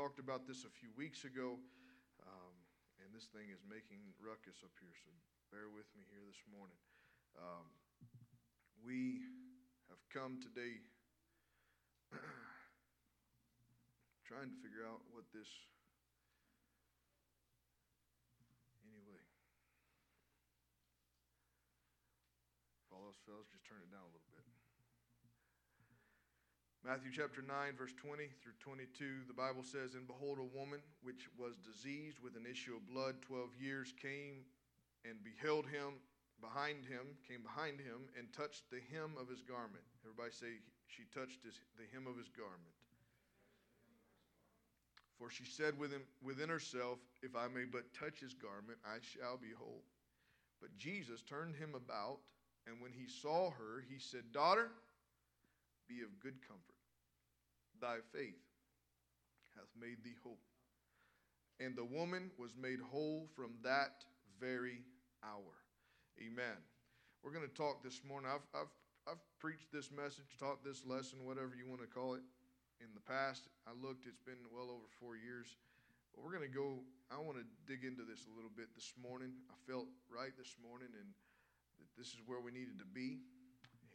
talked about this a few weeks ago, um, and this thing is making ruckus up here, so bear with me here this morning. Um, we have come today trying to figure out what this. Anyway. If all else fails, just turn it down a little. Matthew chapter 9, verse 20 through 22, the Bible says, And behold, a woman which was diseased with an issue of blood 12 years came and beheld him behind him, came behind him, and touched the hem of his garment. Everybody say, She touched his, the hem of his garment. For she said within, within herself, If I may but touch his garment, I shall be whole. But Jesus turned him about, and when he saw her, he said, Daughter, be of good comfort. Thy faith hath made thee whole. And the woman was made whole from that very hour. Amen. We're going to talk this morning. I've, I've, I've preached this message, taught this lesson, whatever you want to call it, in the past. I looked, it's been well over four years. But we're going to go, I want to dig into this a little bit this morning. I felt right this morning, and that this is where we needed to be.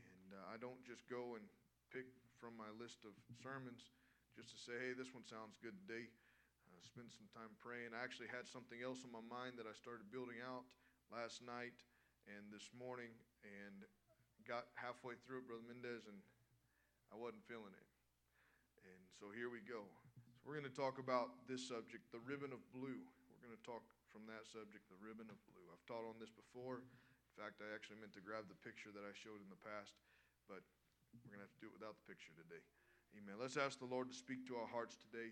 And uh, I don't just go and pick from my list of sermons just to say, hey, this one sounds good today. Uh, spend some time praying. I actually had something else on my mind that I started building out last night and this morning and got halfway through it, Brother Mendez, and I wasn't feeling it. And so here we go. So we're going to talk about this subject, the ribbon of blue. We're going to talk from that subject, the ribbon of blue. I've taught on this before. In fact, I actually meant to grab the picture that I showed in the past, but we're going to have to do it without the picture today. Amen. Let's ask the Lord to speak to our hearts today.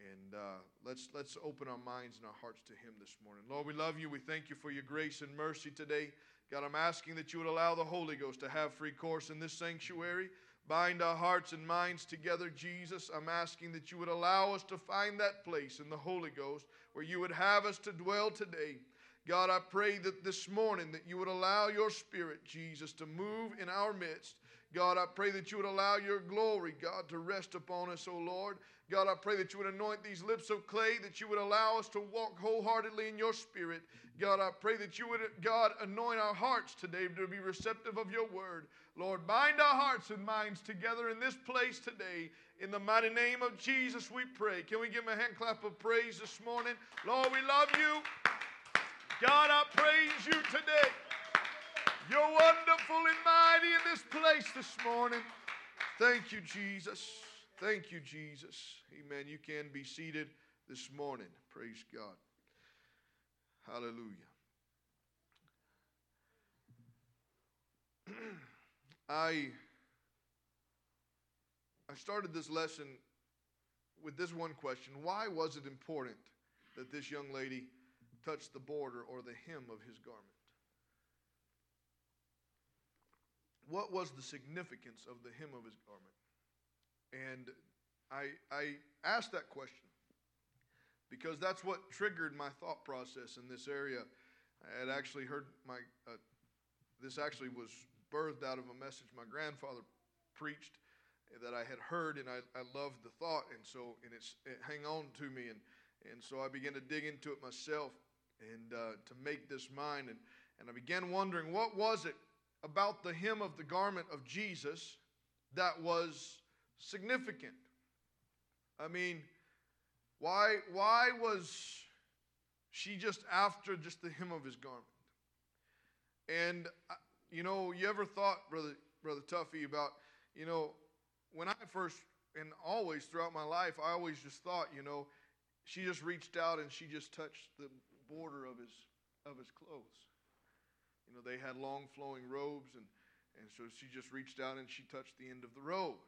And uh, let's let's open our minds and our hearts to Him this morning. Lord, we love you. We thank you for your grace and mercy today. God, I'm asking that you would allow the Holy Ghost to have free course in this sanctuary. Bind our hearts and minds together, Jesus. I'm asking that you would allow us to find that place in the Holy Ghost where you would have us to dwell today. God, I pray that this morning that you would allow your spirit, Jesus, to move in our midst. God, I pray that you would allow your glory, God, to rest upon us, O Lord. God, I pray that you would anoint these lips of clay, that you would allow us to walk wholeheartedly in your spirit. God, I pray that you would, God, anoint our hearts today to be receptive of your word. Lord, bind our hearts and minds together in this place today. In the mighty name of Jesus, we pray. Can we give him a hand clap of praise this morning? Lord, we love you. God, I praise you today. You're wonderful and mighty in this place this morning. Thank you, Jesus. Thank you, Jesus. Amen. You can be seated this morning. Praise God. Hallelujah. I I started this lesson with this one question. Why was it important that this young lady touched the border or the hem of his garment? What was the significance of the hem of his garment? And I, I asked that question because that's what triggered my thought process in this area. I had actually heard my, uh, this actually was birthed out of a message my grandfather preached that I had heard, and I, I loved the thought, and so and it's it hang on to me, and and so I began to dig into it myself, and uh, to make this mine, and and I began wondering what was it about the hem of the garment of Jesus that was significant. I mean, why, why was she just after just the hem of his garment? And, uh, you know, you ever thought, Brother, Brother Tuffy, about, you know, when I first, and always throughout my life, I always just thought, you know, she just reached out and she just touched the border of his, of his clothes. You know, they had long flowing robes, and, and so she just reached out and she touched the end of the robe.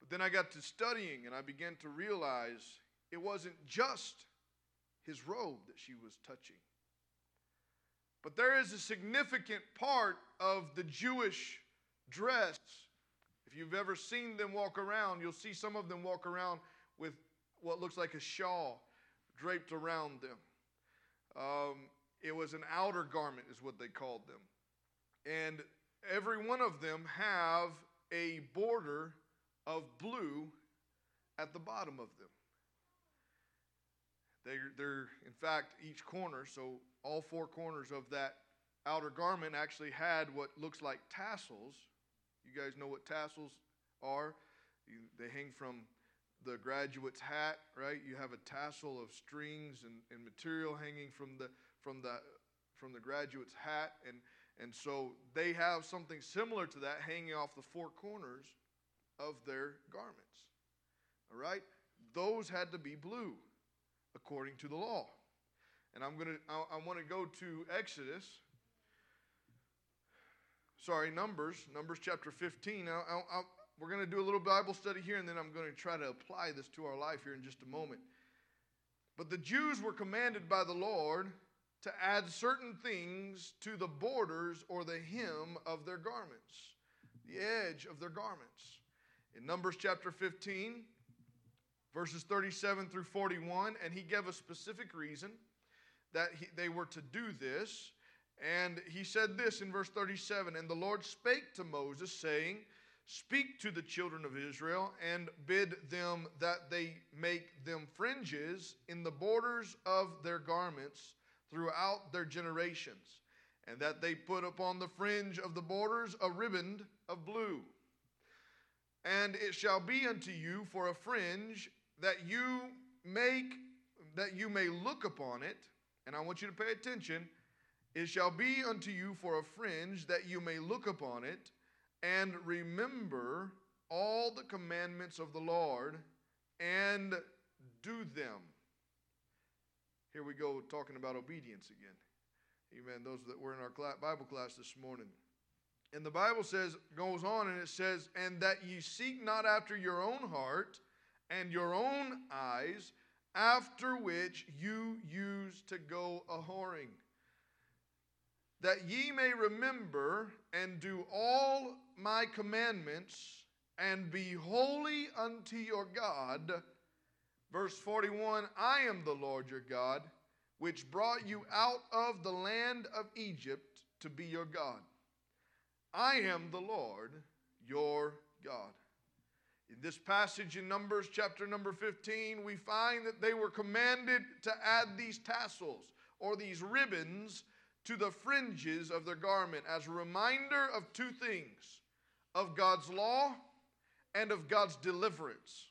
But then I got to studying and I began to realize it wasn't just his robe that she was touching. But there is a significant part of the Jewish dress. If you've ever seen them walk around, you'll see some of them walk around with what looks like a shawl draped around them. Um, it was an outer garment, is what they called them. And every one of them have a border of blue at the bottom of them. They're, they're, in fact, each corner, so all four corners of that outer garment actually had what looks like tassels. You guys know what tassels are? You, they hang from the graduate's hat, right? You have a tassel of strings and, and material hanging from the from the from the graduate's hat, and and so they have something similar to that hanging off the four corners of their garments. All right, those had to be blue, according to the law. And I'm gonna I, I want to go to Exodus. Sorry, Numbers, Numbers chapter 15. I, I, we're going to do a little Bible study here, and then I'm going to try to apply this to our life here in just a moment. But the Jews were commanded by the Lord to add certain things to the borders or the hem of their garments, the edge of their garments. In Numbers chapter 15, verses 37 through 41, and he gave a specific reason that he, they were to do this. And he said this in verse 37 And the Lord spake to Moses, saying, Speak to the children of Israel and bid them that they make them fringes in the borders of their garments throughout their generations, and that they put upon the fringe of the borders a riband of blue. And it shall be unto you for a fringe that you make that you may look upon it, and I want you to pay attention. It shall be unto you for a fringe that you may look upon it and remember all the commandments of the Lord and do them. Here we go talking about obedience again. Amen. Those that were in our Bible class this morning. And the Bible says, goes on and it says, and that ye seek not after your own heart and your own eyes, after which you used to go a whoring that ye may remember and do all my commandments and be holy unto your God. Verse 41 I am the Lord your God, which brought you out of the land of Egypt to be your God. I am the Lord your God. In this passage in Numbers chapter number 15, we find that they were commanded to add these tassels or these ribbons to the fringes of their garment as a reminder of two things of God's law and of God's deliverance.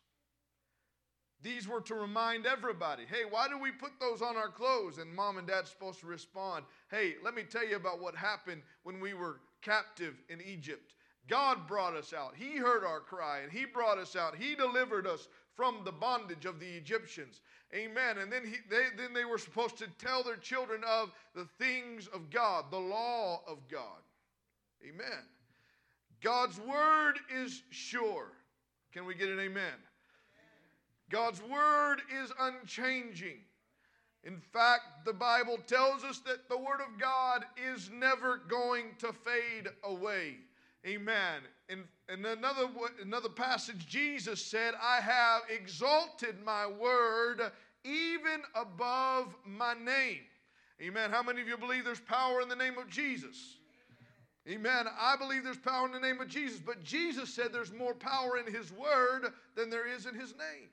These were to remind everybody hey, why do we put those on our clothes? And mom and dad's supposed to respond hey, let me tell you about what happened when we were captive in Egypt. God brought us out. He heard our cry and He brought us out. He delivered us from the bondage of the Egyptians. Amen. And then, he, they, then they were supposed to tell their children of the things of God, the law of God. Amen. God's word is sure. Can we get an amen? God's word is unchanging. In fact, the Bible tells us that the word of God is never going to fade away. Amen. In, in another, another passage, Jesus said, I have exalted my word even above my name. Amen. How many of you believe there's power in the name of Jesus? Amen. I believe there's power in the name of Jesus, but Jesus said there's more power in his word than there is in his name.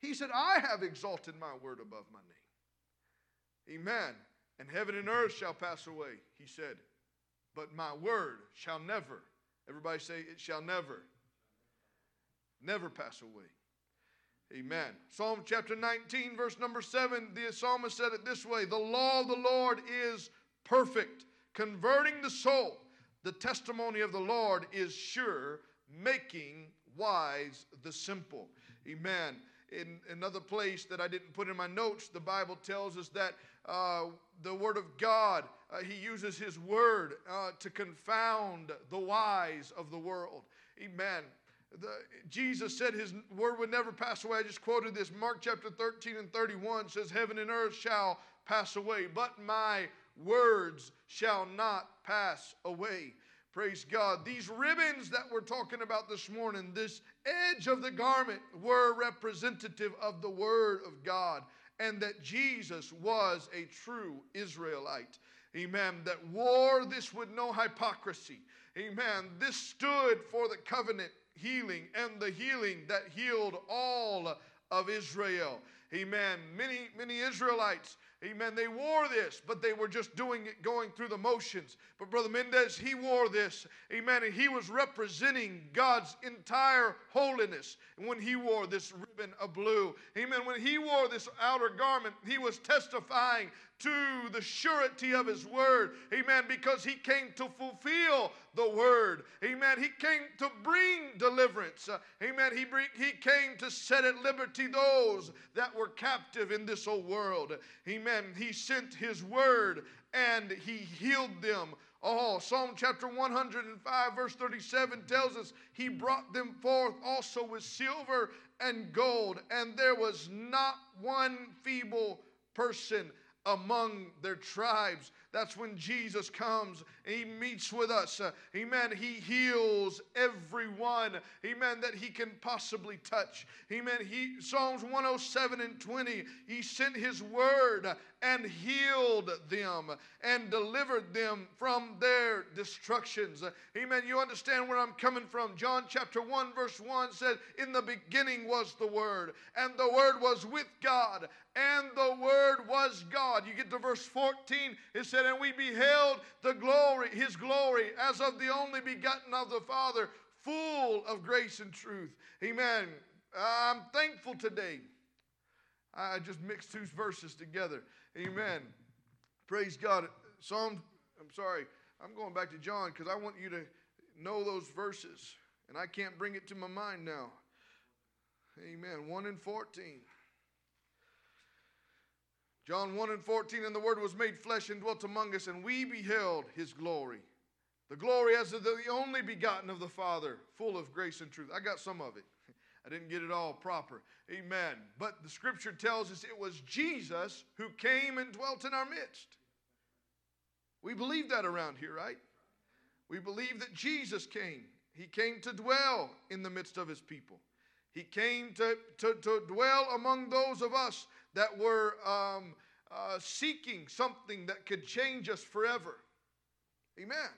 He said, I have exalted my word above my name. Amen. And heaven and earth shall pass away, he said, but my word shall never, everybody say, it shall never, never pass away. Amen. Psalm chapter 19, verse number 7, the psalmist said it this way The law of the Lord is perfect, converting the soul. The testimony of the Lord is sure, making wise the simple. Amen. In another place that I didn't put in my notes, the Bible tells us that uh, the Word of God, uh, He uses His Word uh, to confound the wise of the world. Amen. The, Jesus said his word would never pass away. I just quoted this. Mark chapter 13 and 31 says, Heaven and earth shall pass away, but my words shall not pass away. Praise God. These ribbons that we're talking about this morning, this edge of the garment, were representative of the Word of God, and that Jesus was a true Israelite. Amen. That wore this with no hypocrisy. Amen. This stood for the covenant healing and the healing that healed all of Israel. Amen. Many, many Israelites, amen, they wore this, but they were just doing it, going through the motions. But Brother Mendez, he wore this, amen, and he was representing God's entire holiness when he wore this ribbon of blue. Amen. When he wore this outer garment, he was testifying to the surety of his word. Amen. Because he came to fulfill the word. Amen. He came to bring deliverance. Uh, amen. He, bring, he came to set at liberty those that were captive in this old world. Amen. He sent his word and he healed them all. Psalm chapter 105, verse 37 tells us he brought them forth also with silver and gold, and there was not one feeble person among their tribes. That's when Jesus comes and he meets with us. Uh, amen. He heals everyone. Amen. That he can possibly touch. Amen. He Psalms 107 and 20. He sent his word and healed them and delivered them from their destructions. Amen. You understand where I'm coming from. John chapter 1, verse 1 said, In the beginning was the Word, and the Word was with God, and the Word was God. You get to verse 14, it said, And we beheld the glory, His glory, as of the only begotten of the Father, full of grace and truth. Amen. I'm thankful today. I just mixed two verses together. Amen. Praise God. Psalm, I'm sorry, I'm going back to John because I want you to know those verses, and I can't bring it to my mind now. Amen. 1 and 14. John 1 and 14, and the Word was made flesh and dwelt among us, and we beheld his glory. The glory as of the only begotten of the Father, full of grace and truth. I got some of it. I didn't get it all proper. Amen. But the scripture tells us it was Jesus who came and dwelt in our midst. We believe that around here, right? We believe that Jesus came. He came to dwell in the midst of his people. He came to, to, to dwell among those of us that were um, uh, seeking something that could change us forever. Amen.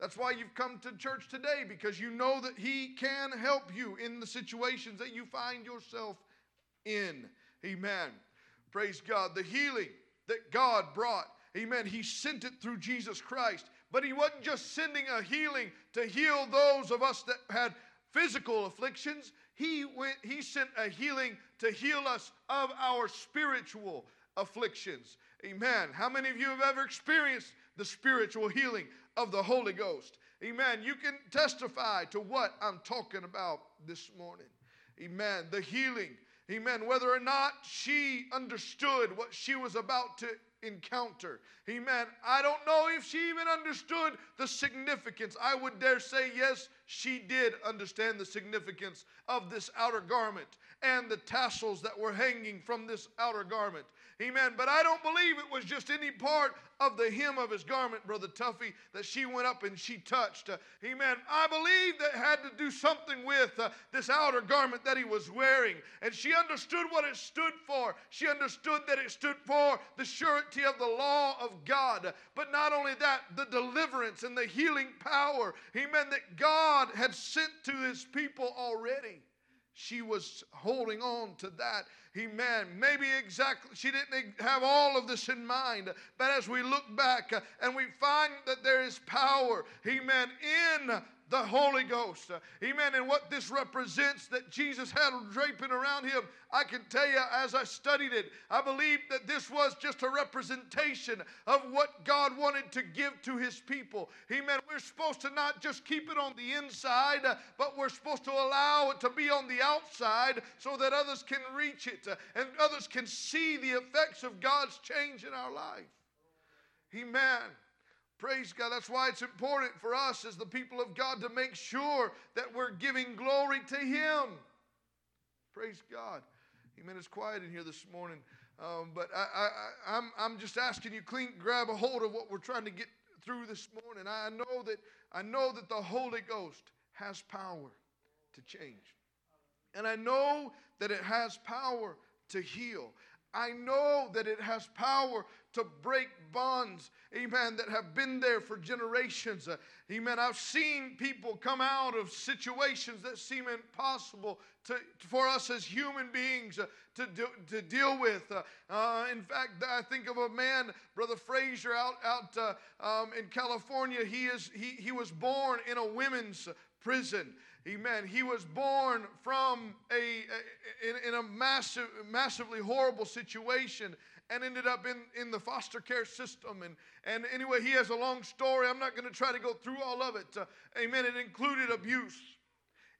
That's why you've come to church today because you know that He can help you in the situations that you find yourself in. Amen. Praise God. The healing that God brought, amen, He sent it through Jesus Christ. But He wasn't just sending a healing to heal those of us that had physical afflictions. He, went, he sent a healing to heal us of our spiritual afflictions. Amen. How many of you have ever experienced the spiritual healing of the Holy Ghost. Amen. You can testify to what I'm talking about this morning. Amen. The healing. Amen. Whether or not she understood what she was about to encounter. Amen. I don't know if she even understood the significance. I would dare say, yes, she did understand the significance of this outer garment and the tassels that were hanging from this outer garment. Amen. But I don't believe it was just any part of the hem of his garment, Brother Tuffy, that she went up and she touched. Uh, amen. I believe that had to do something with uh, this outer garment that he was wearing. And she understood what it stood for. She understood that it stood for the surety of the law of God. But not only that, the deliverance and the healing power, amen, that God had sent to his people already. She was holding on to that Amen. Maybe exactly, she didn't have all of this in mind, but as we look back uh, and we find that there is power, amen, in the Holy Ghost. Uh, amen. And what this represents that Jesus had draping around him, I can tell you as I studied it, I believe that this was just a representation of what God wanted to give to his people. Amen. We're supposed to not just keep it on the inside, uh, but we're supposed to allow it to be on the outside so that others can reach it uh, and others can see the effects of God's change in our life. Amen. Praise God. That's why it's important for us as the people of God to make sure that we're giving glory to Him. Praise God. Amen. It's quiet in here this morning. Um, but I, I'm, I'm just asking you, clean, grab a hold of what we're trying to get through this morning. I know that I know that the Holy Ghost has power to change. And I know that it has power to heal. I know that it has power to break bonds, amen, that have been there for generations. Uh, amen. I've seen people come out of situations that seem impossible to, for us as human beings uh, to, do, to deal with. Uh, uh, in fact, I think of a man, Brother Frazier, out, out uh, um, in California. He, is, he, he was born in a women's prison. Amen. He was born from a, in, in, a massive, massively horrible situation and ended up in, in the foster care system. And, and anyway, he has a long story. I'm not going to try to go through all of it. Uh, amen. It included abuse,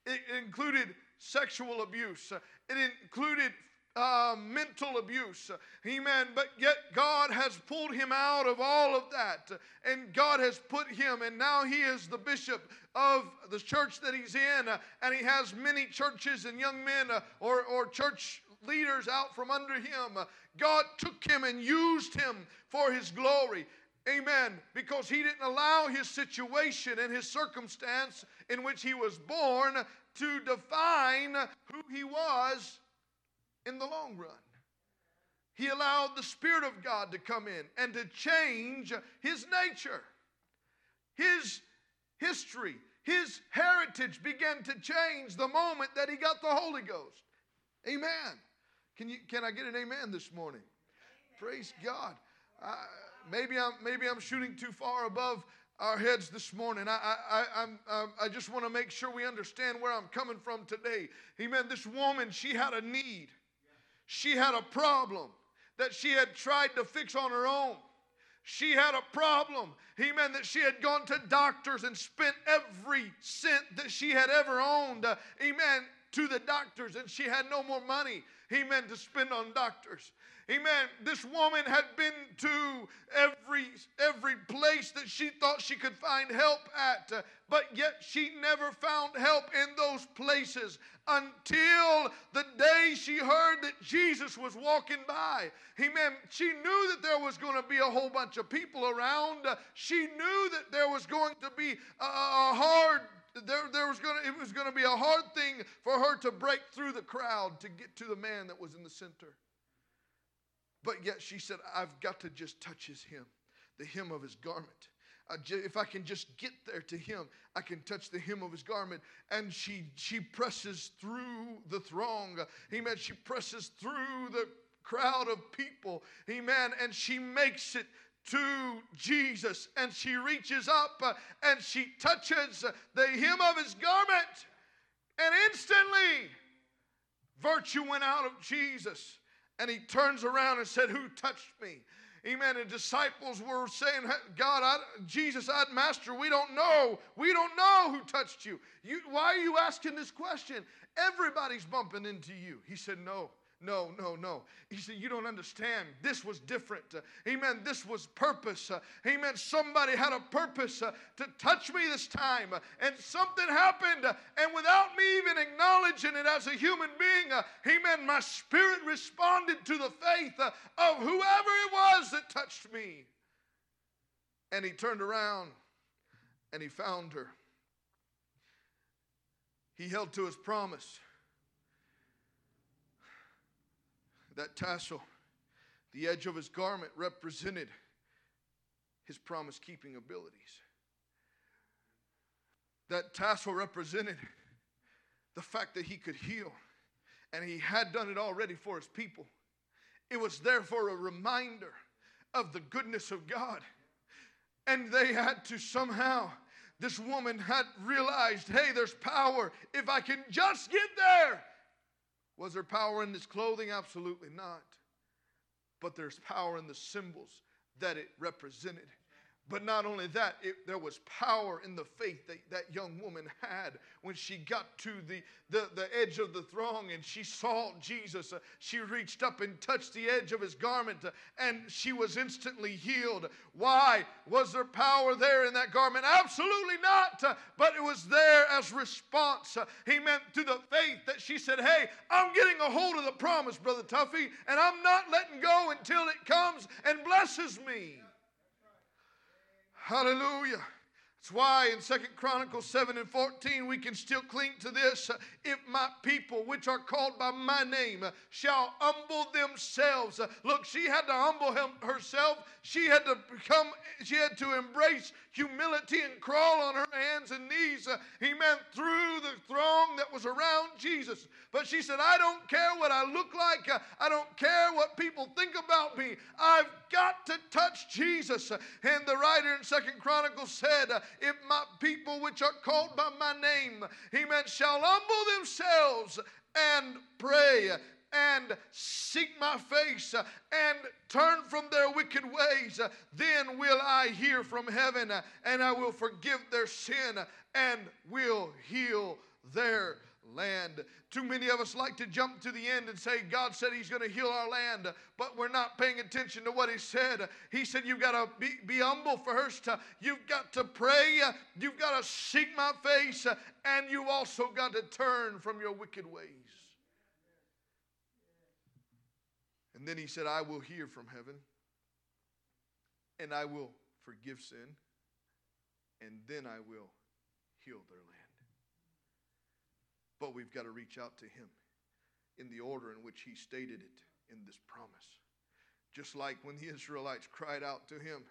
it included sexual abuse, it included uh, mental abuse. Amen. But yet God has pulled him out of all of that. And God has put him, and now he is the bishop of the church that he's in. And he has many churches and young men uh, or, or church leaders out from under him. God took him and used him for his glory. Amen. Because he didn't allow his situation and his circumstance in which he was born to define who he was in the long run. He allowed the Spirit of God to come in and to change his nature. His history, his heritage began to change the moment that he got the Holy Ghost. Amen. Can, you, can I get an amen this morning? Amen. Praise God. maybe, I'm, maybe I'm shooting too far above our heads this morning. I, I, I, um, I just want to make sure we understand where I'm coming from today. Amen. This woman, she had a need, she had a problem that she had tried to fix on her own. She had a problem, amen, that she had gone to doctors and spent every cent that she had ever owned, uh, amen, to the doctors, and she had no more money, amen, to spend on doctors. Amen. This woman had been to every every place that she thought she could find help at, uh, but yet she never found help in those places until the day she heard that Jesus was walking by. Amen. She knew that there was going to be a whole bunch of people around. Uh, she knew that there was going to be a, a hard there, there was to, it was going to be a hard thing for her to break through the crowd to get to the man that was in the center. But yet she said, I've got to just touch his hem, the hem of his garment. If I can just get there to him, I can touch the hem of his garment. And she she presses through the throng. Amen. She presses through the crowd of people. Amen. And she makes it to Jesus. And she reaches up uh, and she touches the hem of his garment. And instantly, virtue went out of Jesus. And he turns around and said, Who touched me? Amen. And disciples were saying, God, I, Jesus, I, Master, we don't know. We don't know who touched you. you. Why are you asking this question? Everybody's bumping into you. He said, No. No, no, no. He said, You don't understand. This was different. Uh, amen. This was purpose. Uh, amen. Somebody had a purpose uh, to touch me this time. Uh, and something happened. Uh, and without me even acknowledging it as a human being, uh, amen, my spirit responded to the faith of whoever it was that touched me. And he turned around and he found her. He held to his promise. That tassel, the edge of his garment, represented his promise keeping abilities. That tassel represented the fact that he could heal, and he had done it already for his people. It was therefore a reminder of the goodness of God. And they had to somehow, this woman had realized hey, there's power if I can just get there. Was there power in this clothing? Absolutely not. But there's power in the symbols that it represented. But not only that, it, there was power in the faith that that young woman had when she got to the, the, the edge of the throng and she saw Jesus. Uh, she reached up and touched the edge of his garment uh, and she was instantly healed. Why? Was there power there in that garment? Absolutely not. Uh, but it was there as response, uh, he meant to the faith that she said, Hey, I'm getting a hold of the promise, Brother Tuffy, and I'm not letting go until it comes and blesses me. Hallelujah. That's why in Second Chronicles 7 and 14 we can still cling to this. If my people, which are called by my name, shall humble themselves. Look, she had to humble herself. She had to become, she had to embrace humility and crawl on her hands and knees. Uh, he meant through the throng that was around Jesus. But she said, I don't care what I look like. Uh, I don't care what people think about me. I've got to touch Jesus. Uh, and the writer in Second Chronicles said, if my people which are called by my name, he meant, shall humble themselves and pray and seek my face uh, and turn from their wicked ways, uh, then will I hear from heaven uh, and I will forgive their sin and will heal their land. Too many of us like to jump to the end and say, God said He's going to heal our land, but we're not paying attention to what He said. He said, You've got to be, be humble first. You've got to pray. You've got to seek my face. And you've also got to turn from your wicked ways. And then He said, I will hear from heaven, and I will forgive sin, and then I will heal their land. But we've got to reach out to Him in the order in which He stated it in this promise. Just like when the Israelites cried out to Him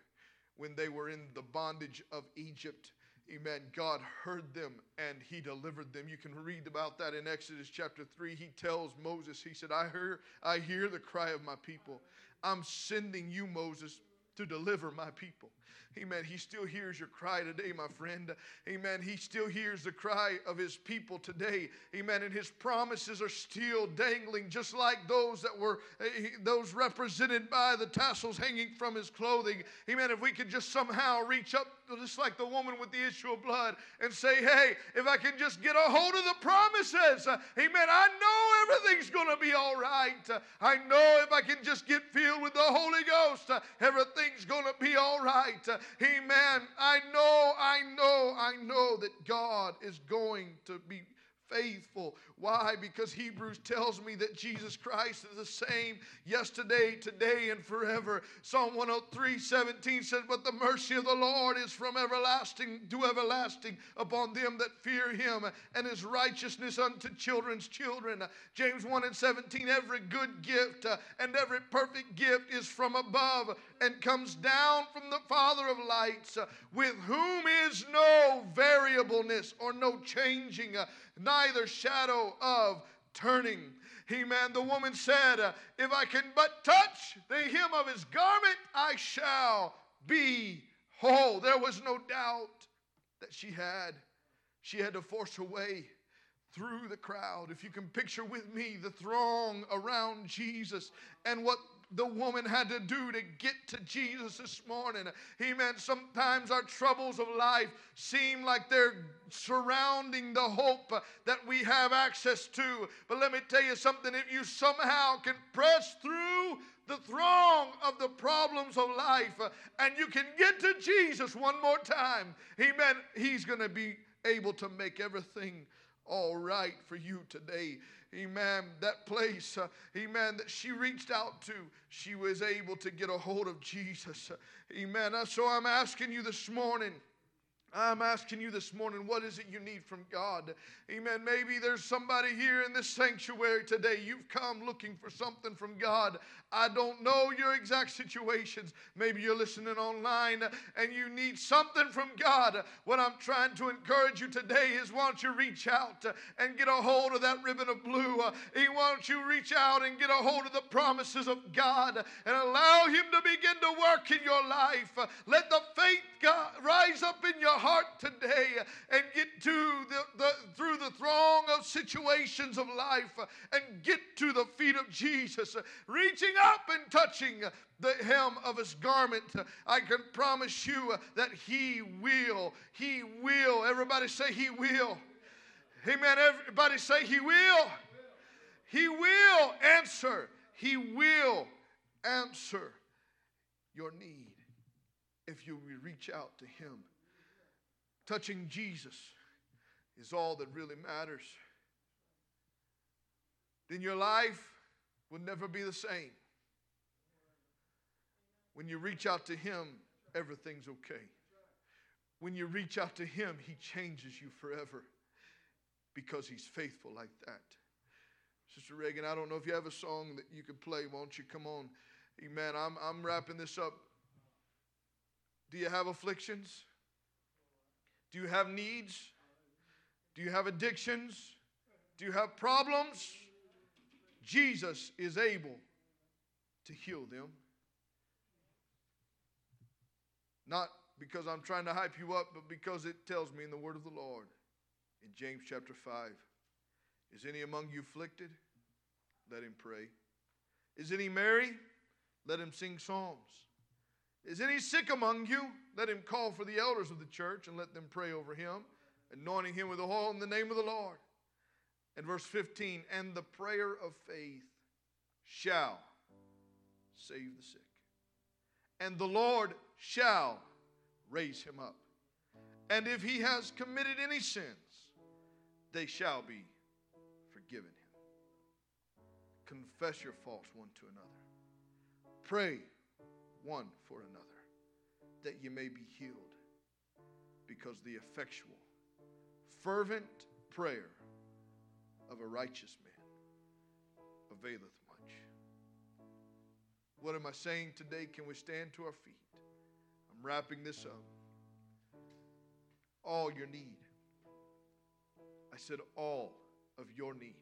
when they were in the bondage of Egypt. Amen. God heard them and he delivered them. You can read about that in Exodus chapter 3. He tells Moses, he said, I hear, I hear the cry of my people. I'm sending you, Moses, to deliver my people. Amen. He still hears your cry today, my friend. Amen. He still hears the cry of his people today. Amen. And his promises are still dangling, just like those that were eh, those represented by the tassels hanging from his clothing. Amen. If we could just somehow reach up, just like the woman with the issue of blood, and say, Hey, if I can just get a hold of the promises, uh, amen. I know everything's going to be all right. Uh, I know if I can just get filled with the Holy Ghost, uh, everything's going to be all right. Amen. I know, I know, I know that God is going to be faithful. Why? Because Hebrews tells me that Jesus Christ is the same yesterday, today, and forever. Psalm 103 17 says, But the mercy of the Lord is from everlasting to everlasting upon them that fear him, and his righteousness unto children's children. James 1 and 17, every good gift uh, and every perfect gift is from above and comes down from the Father of lights, uh, with whom is no variableness or no changing, uh, neither shadow of turning. Amen. The woman said, uh, If I can but touch the hem of his garment, I shall be whole. There was no doubt that she had. She had to force her way through the crowd. If you can picture with me the throng around Jesus and what the woman had to do to get to Jesus this morning. Amen. Sometimes our troubles of life seem like they're surrounding the hope that we have access to. But let me tell you something if you somehow can press through the throng of the problems of life uh, and you can get to Jesus one more time, amen, He's going to be able to make everything all right for you today. Amen. That place, uh, amen, that she reached out to, she was able to get a hold of Jesus. Amen. Uh, so I'm asking you this morning. I'm asking you this morning, what is it you need from God? Amen. Maybe there's somebody here in this sanctuary today. You've come looking for something from God. I don't know your exact situations. Maybe you're listening online and you need something from God. What I'm trying to encourage you today is why don't you reach out and get a hold of that ribbon of blue? Why don't you reach out and get a hold of the promises of God and allow Him to begin to work in your life. Let the faith God rise up in your heart today and get to the, the through the throng of situations of life and get to the feet of Jesus, reaching up and touching the hem of his garment. I can promise you that he will. He will. Everybody say he will. Amen. Everybody say he will. He will answer. He will answer your need if you reach out to him. Touching Jesus is all that really matters. Then your life will never be the same. When you reach out to Him, everything's okay. when you reach out to Him, He changes you forever because He's faithful like that. Sister Reagan, I don't know if you have a song that you could play. Won't you come on? Amen. I'm, I'm wrapping this up. Do you have afflictions? Do you have needs? Do you have addictions? Do you have problems? Jesus is able to heal them. Not because I'm trying to hype you up, but because it tells me in the word of the Lord in James chapter 5 Is any among you afflicted? Let him pray. Is any merry? Let him sing psalms. Is any sick among you? Let him call for the elders of the church and let them pray over him, anointing him with oil in the name of the Lord. And verse 15, and the prayer of faith shall save the sick. And the Lord shall raise him up. And if he has committed any sins, they shall be forgiven him. Confess your faults one to another. Pray one for another that you may be healed. Because the effectual, fervent prayer of a righteous man availeth much. What am I saying today? Can we stand to our feet? I'm wrapping this up. All your need. I said, all of your need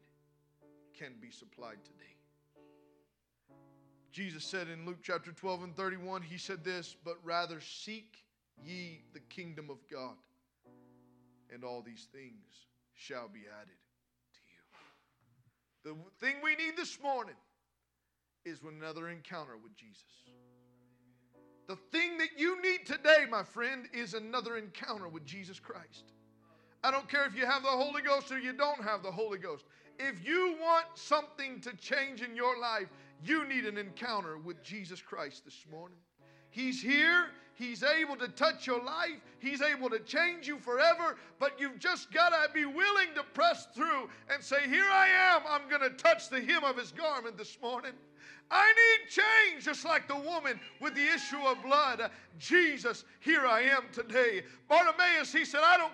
can be supplied today. Jesus said in Luke chapter 12 and 31, He said this, but rather seek ye the kingdom of God, and all these things shall be added to you. The thing we need this morning is another encounter with Jesus. The thing that you need today, my friend, is another encounter with Jesus Christ. I don't care if you have the Holy Ghost or you don't have the Holy Ghost. If you want something to change in your life, you need an encounter with Jesus Christ this morning. He's here. He's able to touch your life. He's able to change you forever. But you've just got to be willing to press through and say, Here I am. I'm going to touch the hem of his garment this morning. I need change, just like the woman with the issue of blood. Jesus, here I am today. Bartimaeus, he said, I don't